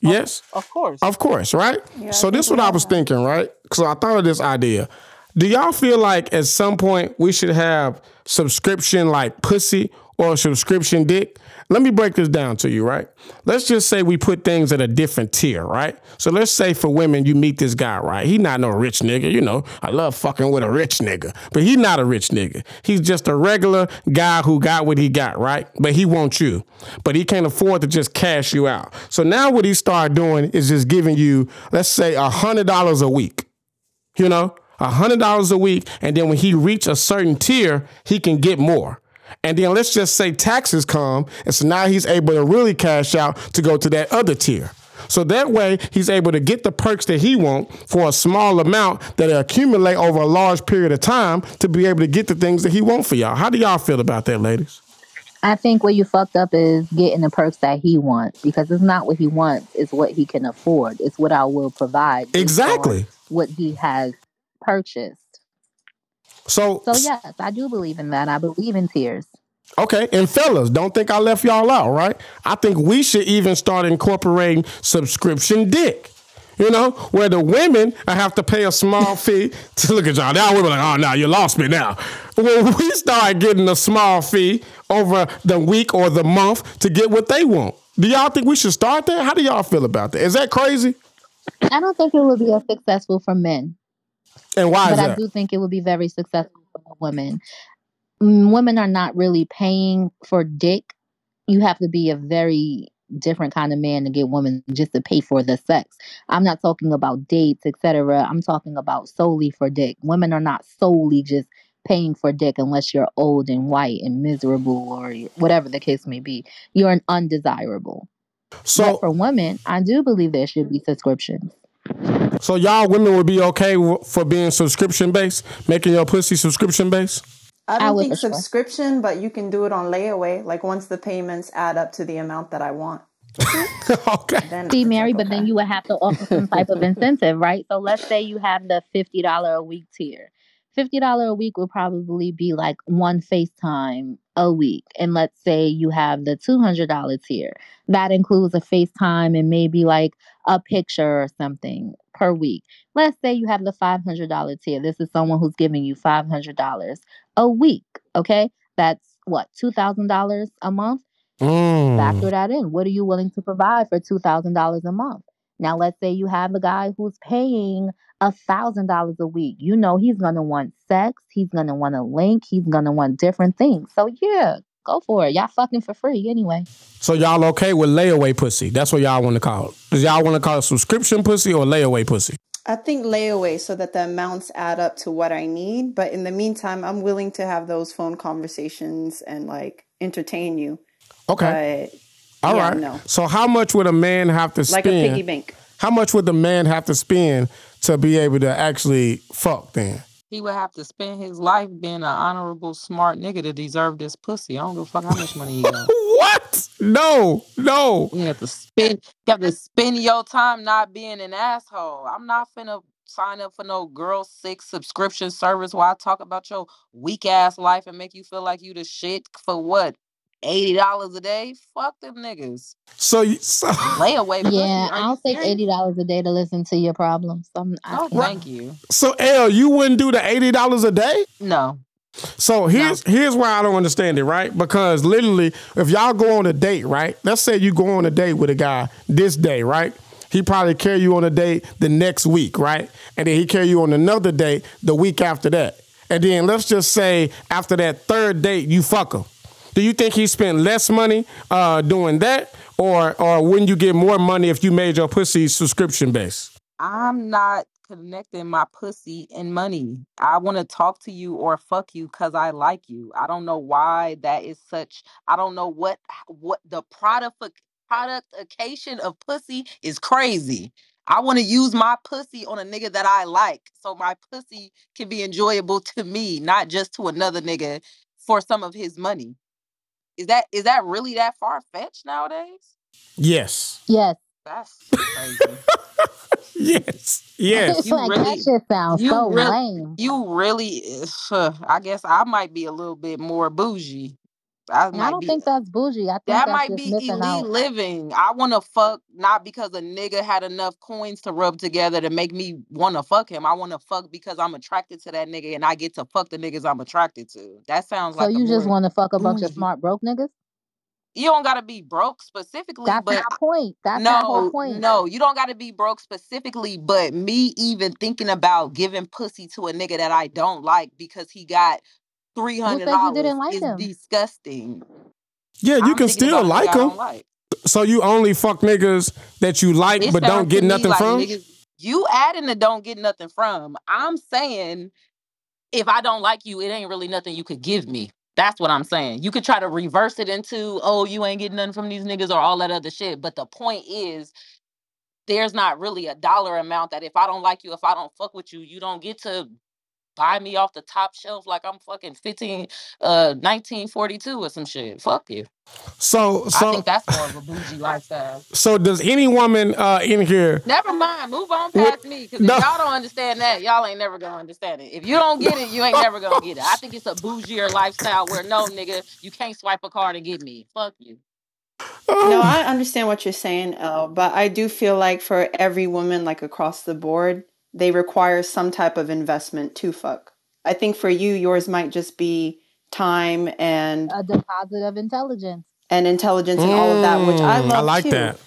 Yes, Of course. of course, right? Yeah, so this is what I was thinking, right? So I thought of this idea. Do y'all feel like at some point we should have subscription like pussy or a subscription dick? Let me break this down to you, right? Let's just say we put things at a different tier, right? So let's say for women, you meet this guy, right? He not no rich nigga, you know. I love fucking with a rich nigga, but he not a rich nigga. He's just a regular guy who got what he got, right? But he wants you, but he can't afford to just cash you out. So now what he start doing is just giving you, let's say, a hundred dollars a week you know, a hundred dollars a week, and then when he reach a certain tier, he can get more. And then let's just say taxes come, and so now he's able to really cash out to go to that other tier. So that way, he's able to get the perks that he want for a small amount that accumulate over a large period of time to be able to get the things that he want for y'all. How do y'all feel about that, ladies? I think where you fucked up is getting the perks that he wants because it's not what he wants, it's what he can afford. It's what I will provide. Exactly. What he has purchased. So, So yes, I do believe in that. I believe in tiers. Okay, and fellas, don't think I left y'all out, right? I think we should even start incorporating subscription dick. You know, where the women have to pay a small *laughs* fee to look at y'all. Now we're like, oh, now you lost me now. When we start getting a small fee over the week or the month to get what they want. Do y'all think we should start that? How do y'all feel about that? Is that crazy? I don't think it would be as successful for men, And why but I do think it would be very successful for women. Mm, Women are not really paying for dick. You have to be a very different kind of man to get women just to pay for the sex. I'm not talking about dates, etc. I'm talking about solely for dick. Women are not solely just paying for dick unless you're old and white and miserable or whatever the case may be. You're an undesirable. So but for women, I do believe there should be subscriptions. So y'all women would be okay for being subscription based, making your pussy subscription based. I don't I think subscription, but you can do it on layaway. Like once the payments add up to the amount that I want. *laughs* okay. Then See, Mary, like, but okay. then you would have to offer some type of incentive, right? So let's say you have the fifty dollar a week tier. Fifty dollar a week would probably be like one FaceTime a week, and let's say you have the two hundred dollar tier. That includes a FaceTime and maybe like a picture or something per week. Let's say you have the $500 tier. This is someone who's giving you $500 a week. Okay. That's what, $2,000 a month? Mm. Factor that in. What are you willing to provide for $2,000 a month? Now, let's say you have a guy who's paying a thousand dollars a week. You know he's gonna want sex. He's gonna want a link. He's gonna want different things. So yeah, go for it. Y'all fucking for free anyway. So y'all okay with layaway pussy? That's what y'all want to call it. Does y'all want to call it subscription pussy or layaway pussy? I think layaway so that the amounts add up to what I need. But in the meantime, I'm willing to have those phone conversations and like entertain you. Okay. But, All yeah, right. No. So how much would a man have to spend? Like a piggy bank. How much would the man have to spend to be able to actually fuck then? He would have to spend his life being an honorable, smart nigga to deserve this pussy. I don't give a fuck how much money he got. *laughs* what? No, no. You have to spend. You have to spend your time not being an asshole. I'm not finna sign up for no girl six subscription service where I talk about your weak ass life and make you feel like you the shit for what eighty dollars a day. Fuck them niggas. So, so layaway. Yeah, I'll take eighty dollars a day to listen to your problems. I'm, oh, thank you. So, L, you wouldn't do the eighty dollars a day? No. So here's no. here's why I don't understand it, right? Because literally, if y'all go on a date, right? Let's say you go on a date with a guy this day, right? He probably carry you on a date the next week, right? And then he carry you on another date the week after that. And then let's just say after that third date, you fuck him. Do you think he spent less money uh, doing that, or or wouldn't you get more money if you made your pussy subscription based? I'm not connecting my pussy and money. I want to talk to you or fuck you because I like you. I don't know why that is such. I don't know what what the product productification of pussy is crazy. I want to use my pussy on a nigga that I like, so my pussy can be enjoyable to me, not just to another nigga for some of his money. Is that is that really that far fetched nowadays? Yes. Yes. That's *laughs* crazy. yes. Yes. You like, really, that shit sounds so really, lame. You really, uh, *sighs* I guess I might be a little bit more bougie. I, I don't be, think that's bougie. I think that might be elite out. living. I want to fuck not because a nigga had enough coins to rub together to make me want to fuck him. I want to fuck because I'm attracted to that nigga and I get to fuck the niggas I'm attracted to. That sounds so like. So you just want to fuck a bougie. bunch of smart broke niggas? You don't gotta be broke specifically. That's but my point. That's no, whole point. No, you don't gotta be broke specifically. But me even thinking about giving pussy to a nigga that I don't like because he got three hundred dollars like is him? disgusting. Yeah, you I'm can still like him. Like. So you only fuck niggas that you like it but don't get nothing like from. Niggas, you adding the don't get nothing from. I'm saying if I don't like you, it ain't really nothing you could give me. That's what I'm saying. You could try to reverse it into, oh, you ain't getting nothing from these niggas or all that other shit. But the point is, there's not really a dollar amount that if I don't like you, if I don't fuck with you, you don't get to buy me off the top shelf like I'm fucking 15 uh 1942 or some shit. Fuck you. So so I think that's more of a bougie lifestyle. So does any woman uh in here Never mind, move on past me cuz no. y'all don't understand that, y'all ain't never going to understand it. If you don't get it, you ain't never going to get it. I think it's a bougier lifestyle where no nigga, you can't swipe a card and get me. Fuck you. No, I understand what you're saying, Elle, but I do feel like for every woman like across the board, they require some type of investment to fuck. I think for you, yours might just be time and a deposit of intelligence and intelligence and all of that, which I mm, love. I like too. that.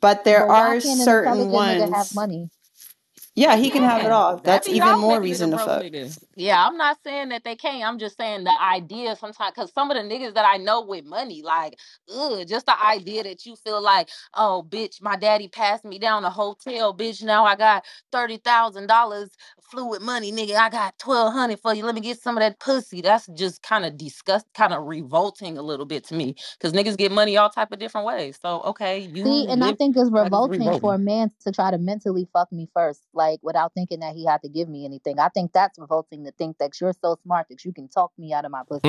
But there but are certain ones. Have money. Yeah, he can have it all. That's Maybe even y'all more making it reason a to broke fuck. nigga. Yeah, I'm not saying that they can't. I'm just saying the idea sometimes because some of the niggas that I know with money, like, ugh, just the idea that you feel like, oh, bitch, my daddy passed me down a hotel, bitch. Now I got thirty thousand dollars fluid money, nigga. I got twelve hundred for you. Let me get some of that pussy. That's just kind of disgust, kind of revolting a little bit to me because niggas get money all type of different ways. So okay, you See, and I think it's like it's revolting for a man to try to mentally fuck me first, like without thinking that he had to give me anything. I think that's revolting to think that you're so smart that you can talk me out of my pussy.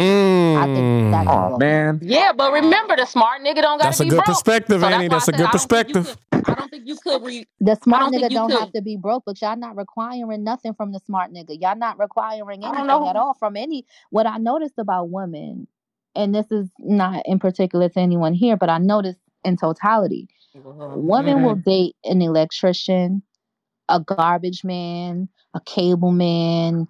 I think that's Mm. Oh revolting. man. Yeah, but remember the smart nigga don't gotta That's a be good broke. perspective, So Annie. that's why That's a I said good I don't think you perspective. could. I don't think you could. Re, The I smart don't nigga think you don't have could. to be broke, but y'all not requiring nothing from the smart nigga. Y'all not requiring anything know. at all from any. What I noticed about women, and this is not in particular to anyone here, but I noticed in totality, women will Mhm. date an electrician, a garbage man, a cable man,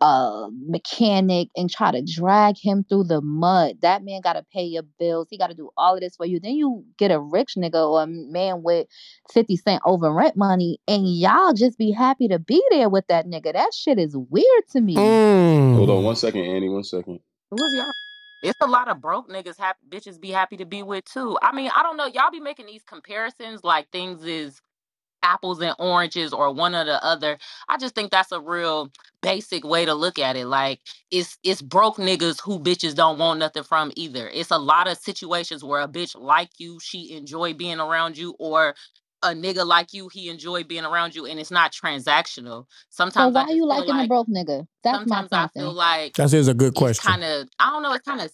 a mechanic, and try to drag him through the mud. That man got to pay your bills. He got to do all of this for you. Then you get a rich nigga or a man with 50 cent over rent money, and y'all just be happy to be there with that nigga. That shit is weird to me. Mm. Hold on one second, Annie. One second. Who's y'all? It's a lot of broke niggas happy bitches be happy to be with too. I mean, I don't know. Y'all be making these comparisons like things is apples and oranges or one or the other. I just think that's a real basic way to look at it. Like it's it's broke niggas who bitches don't want nothing from either. It's a lot of situations where a bitch like you, she enjoy being around you, or a nigga like you, he enjoy being around you, and it's not transactional. Sometimes I why just you feel liking a like broke nigga? That's my sometimes I feel like That is a good question. kind of I don't know. It's kind of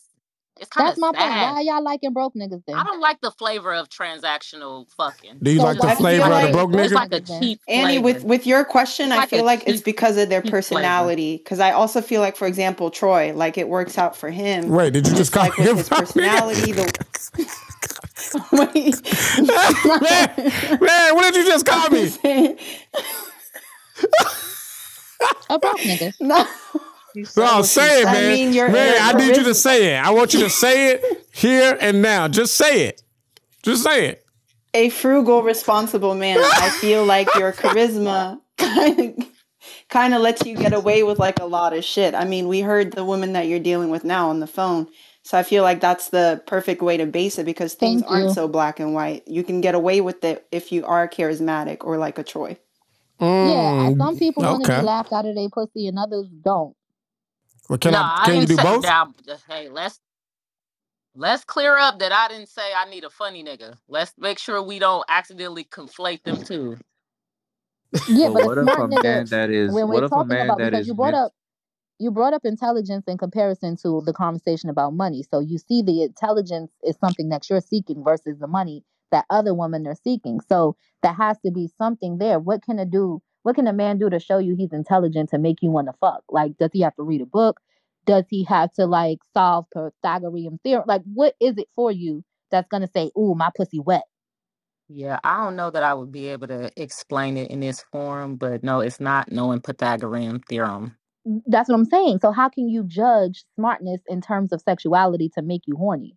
it's kind That's of my point. Why y'all liking broke niggas then? I don't like the flavor of transactional fucking. Do you So like the why do you flavor of the like broke It's nigga? like a cheap Annie, with flavor. with your question, It's I like feel a like it's because of their personality. Because I also feel like, for example, Troy, like it works out for him. Wait, did you just Just call like him his personality, nigga? the *laughs* man, man, what did you just call me? *laughs* A broke nigga. no. She said No, what say it, I man. mean, your man, your I need you to say it. I want you to say it here and now. Just say it. Just say it. A frugal, responsible man. I feel like your charisma kind of kind of lets you get away with like a lot of shit. I mean, we heard the woman that you're dealing with now on the phone. So I feel like that's the perfect way to base it because things Thank aren't you. so black and white. You can get away with it if you are charismatic or like a Troy. Yeah, Mm, some people want to be laughed out of their pussy and others don't. Well, can no, I? I Can you didn't do say both? now. Hey, let's let's clear up that I didn't say I need a funny nigga. Let's make sure we don't accidentally conflate them two. Yeah, But but a what if smart a nigga, man that is when we're if a talking man about, that because you brought up you brought up intelligence in comparison to the conversation about money. So you see the intelligence is something that you're seeking versus the money that other women are seeking. So there has to be something there. What can a do? What can a man do to show you he's intelligent to make you want to fuck? Like, does he have to read a book? Does he have to like solve Pythagorean theorem? Like, what is it for you that's gonna say, "Ooh, my pussy wet"? Yeah, I don't know that I would be able to explain it in this form, but no, it's not knowing Pythagorean theorem. That's what I'm saying. So how can you judge smartness in terms of sexuality to make you horny?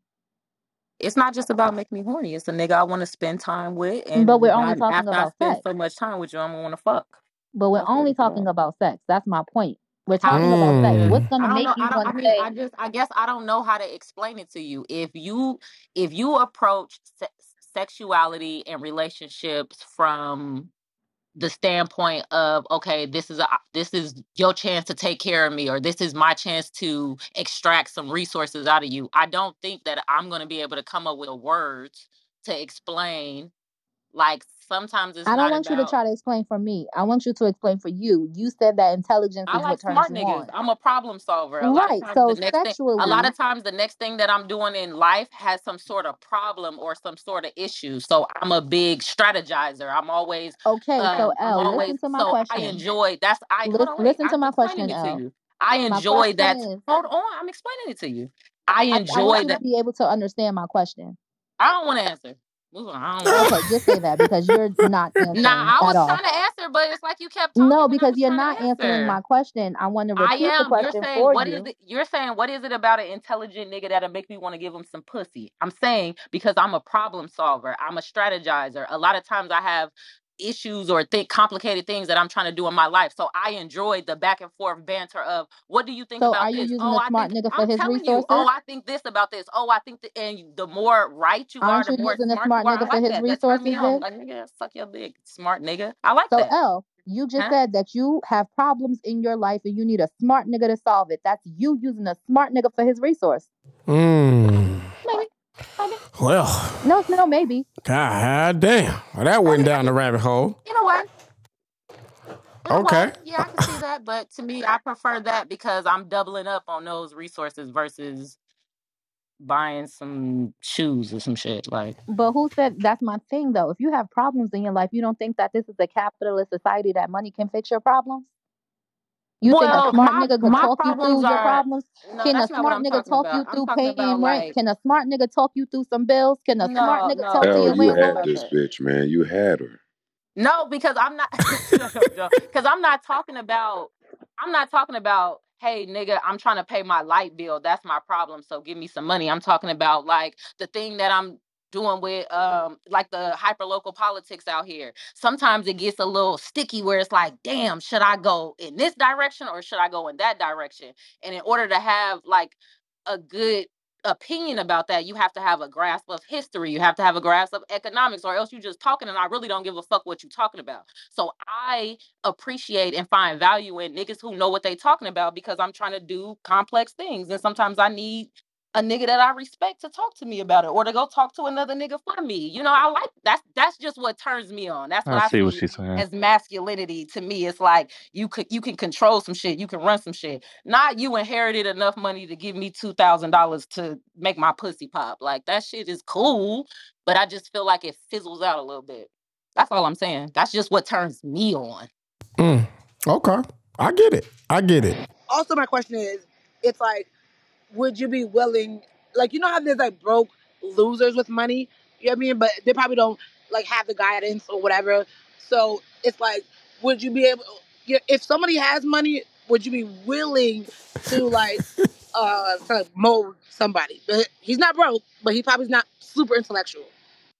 It's not just about making me horny. It's a nigga I want to spend time with, But and we're only I, talking after I about spend sex. so much time with you, I'm gonna want to fuck. But we're That's what only it's talking about. sex. That's my point. We're talking about sex. Mm. What's gonna don't make know. you I don't. want I to mean, say? I just. I guess I don't know how to explain it to you. If you, if you approach se- sexuality and relationships from the standpoint of okay this is a this is your chance to take care of me or this is my chance to extract some resources out of you. I don't think that i'm going to be able to come up with words to explain like sometimes it's I don't want you to try to explain for me. I want you to explain for you. You said that intelligence I is like what turns smart niggas. on. I'm a problem solver. A lot of Right. times So the next thing a lot of times the next thing that I'm doing in life has some sort of problem or some sort of issue. So I'm a big strategizer. I'm always okay. So um I'm L, always listen to my so I enjoy that's I hold Listen, wait. to I'm my question, it to you. I enjoy question that is, hold on, I'm explaining it to you. I I, I want enjoy you to that be able to understand my question. I don't want to answer. I don't Okay, just say that because you're *laughs* not answering Nah, I was all. trying to answer, but it's like you kept talking No, because you're not answering answer. my question. I want to I repeat the am. You're saying for what is you. it? You're saying what is it about an intelligent nigga that'll make me want to give him some pussy? I'm saying because I'm a problem solver. I'm a strategizer. A lot of times I have issues or think complicated things that I'm trying to do in my life. So I enjoyed the back and forth banter of what do you think So about are you this? using oh, a I smart think nigga for I'm his telling resources? you. Oh, I think this about this. Oh, I think that and the more right you Aren't are, you the more using a smart, smart you are. nigga I for like his that. That turned me resources, on. bitch? Like nigga, suck your dick, smart nigga. I like So that. L, you just Huh? said that you have problems in your life and you need a smart nigga to solve it. That's you using a smart nigga for his resource. Mm. Maybe. Maybe. Well, No, no, maybe. god ah, damn. Well, that went down the rabbit hole. You know what? You know Okay. what? Yeah, I can see that, but to me, I prefer that because I'm doubling up on those resources versus buying some shoes or some shit. Like, But who said that's my thing though? If you have problems in your life, you don't think that this is a capitalist society that money can fix your problems? You think a well, smart my nigga could my talk you problems through your are problems? no, Can a that's not what smart I'm nigga talking talk you about. I'm through talking paying about rent? like Can a smart nigga talk you through some bills? Can a smart no, nigga no, talk to I'm Hell, your not you landlord? had this that. bitch, man. You had her. No, because I'm not *laughs* because I'm not talking about I'm not talking about hey nigga, I'm trying to pay my light bill. That's my problem. So give me some money. I'm talking about like the thing that I'm doing with um like the hyper local politics out here. Sometimes it gets a little sticky where it's like, damn, should I go in this direction or should I go in that direction? And in order to have like a good opinion about that, you have to have a grasp of history. You have to have a grasp of economics, or else you're just talking and I really don't give a fuck what you're talking about. So I appreciate and find value in niggas who know what they talking about because I'm trying to do complex things. And sometimes I need a nigga that I respect to talk to me about it or to go talk to another nigga for me. You know, I like that's that's just what turns me on. That's what I I see what she's saying. as masculinity to me. It's like you could you can control some shit, you can run some shit. Not you inherited enough money to give me two thousand dollars to make my pussy pop. Like that shit is cool, but I just feel like it fizzles out a little bit. That's all I'm saying. That's just what turns me on. Mm. Okay. I get it. I get it. Also, my question is, it's like, would you be willing, like, you know how there's like broke losers with money, you know what I mean? But they probably don't like have the guidance or whatever. So it's like, would you be able, if somebody has money, would you be willing to like, uh, mold somebody? But he's not broke, but he probably's not super intellectual.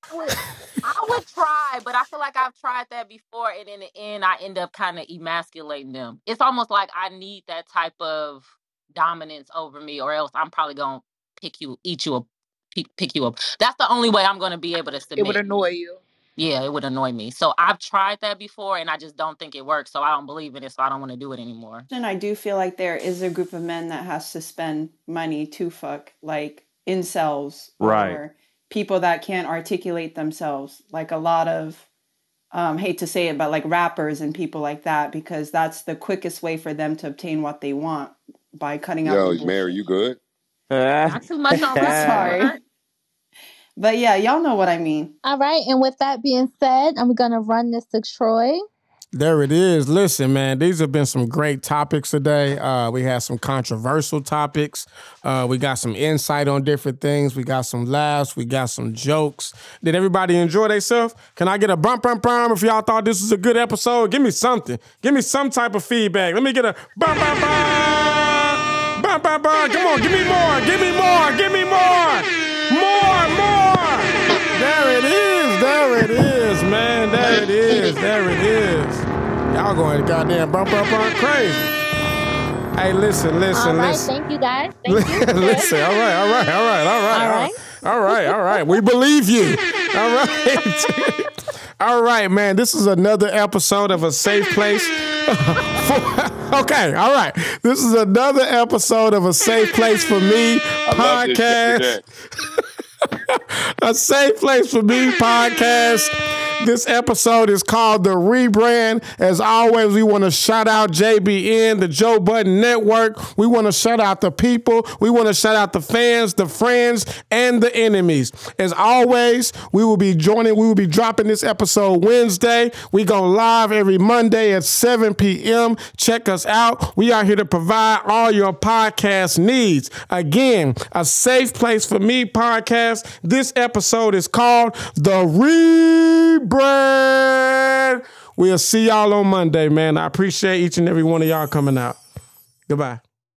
I would try, but I feel like I've tried that before, and in the end, I end up kind of emasculating them. It's almost like I need that type of dominance over me, or else I'm probably gonna pick you, eat you up, pick, pick you up. That's the only way I'm gonna be able to submit. It would annoy you. Yeah, it would annoy me. So I've tried that before, and I just don't think it works. So I don't believe in it. So I don't want to do it anymore. And I do feel like there is a group of men that has to spend money to fuck, like incels Right. or people that can't articulate themselves. Like a lot of, um, hate to say it, but like rappers and people like that, because that's the quickest way for them to obtain what they want by cutting out Yo, the Mary, you good? *laughs* Not too much on *laughs* bullshit. Sorry. But yeah, y'all know what I mean. All right, and with that being said, I'm gonna run this to Troy. There it is. Listen, man, these have been some great topics today. Uh, we had some controversial topics. Uh, we got some insight on different things. We got some laughs. We got some jokes. Did everybody enjoy themselves? Can I get a bump, bump, bump if y'all thought this was a good episode? Give me something. Give me some type of feedback. Let me get a bump, bump, bump. Bump, bump, bump. Come on, give me more. Give me more. Give me more. More, more. There it is. There it is, man. There it is. There it is. Y'all going goddamn bump, bump, bump crazy. Hey, listen, listen, listen. all right, listen. thank you guys. Thank you. *laughs* listen, all right, all right, all right, all right, All right. all right, all right. We believe you. All right. *laughs* All right, man. This is another episode of a safe place. for- *laughs* okay, all right. This is another episode of a safe place for me I love this shit podcast. *laughs* *laughs* a safe place for me podcast. This episode is called The Rebrand. As always, we want to shout out JBN, the Joe Budden Network. We want to shout out the people. We want to shout out the fans, the friends, and the enemies. As always, we will be joining, we will be dropping this episode Wednesday. We go live every Monday at 7 p.m. Check us out. We are here to provide all your podcast needs. Again, a safe place for me podcast. This episode is called The Rebrand. We'll see y'all on Monday, man. I appreciate each and every one of y'all coming out. Goodbye.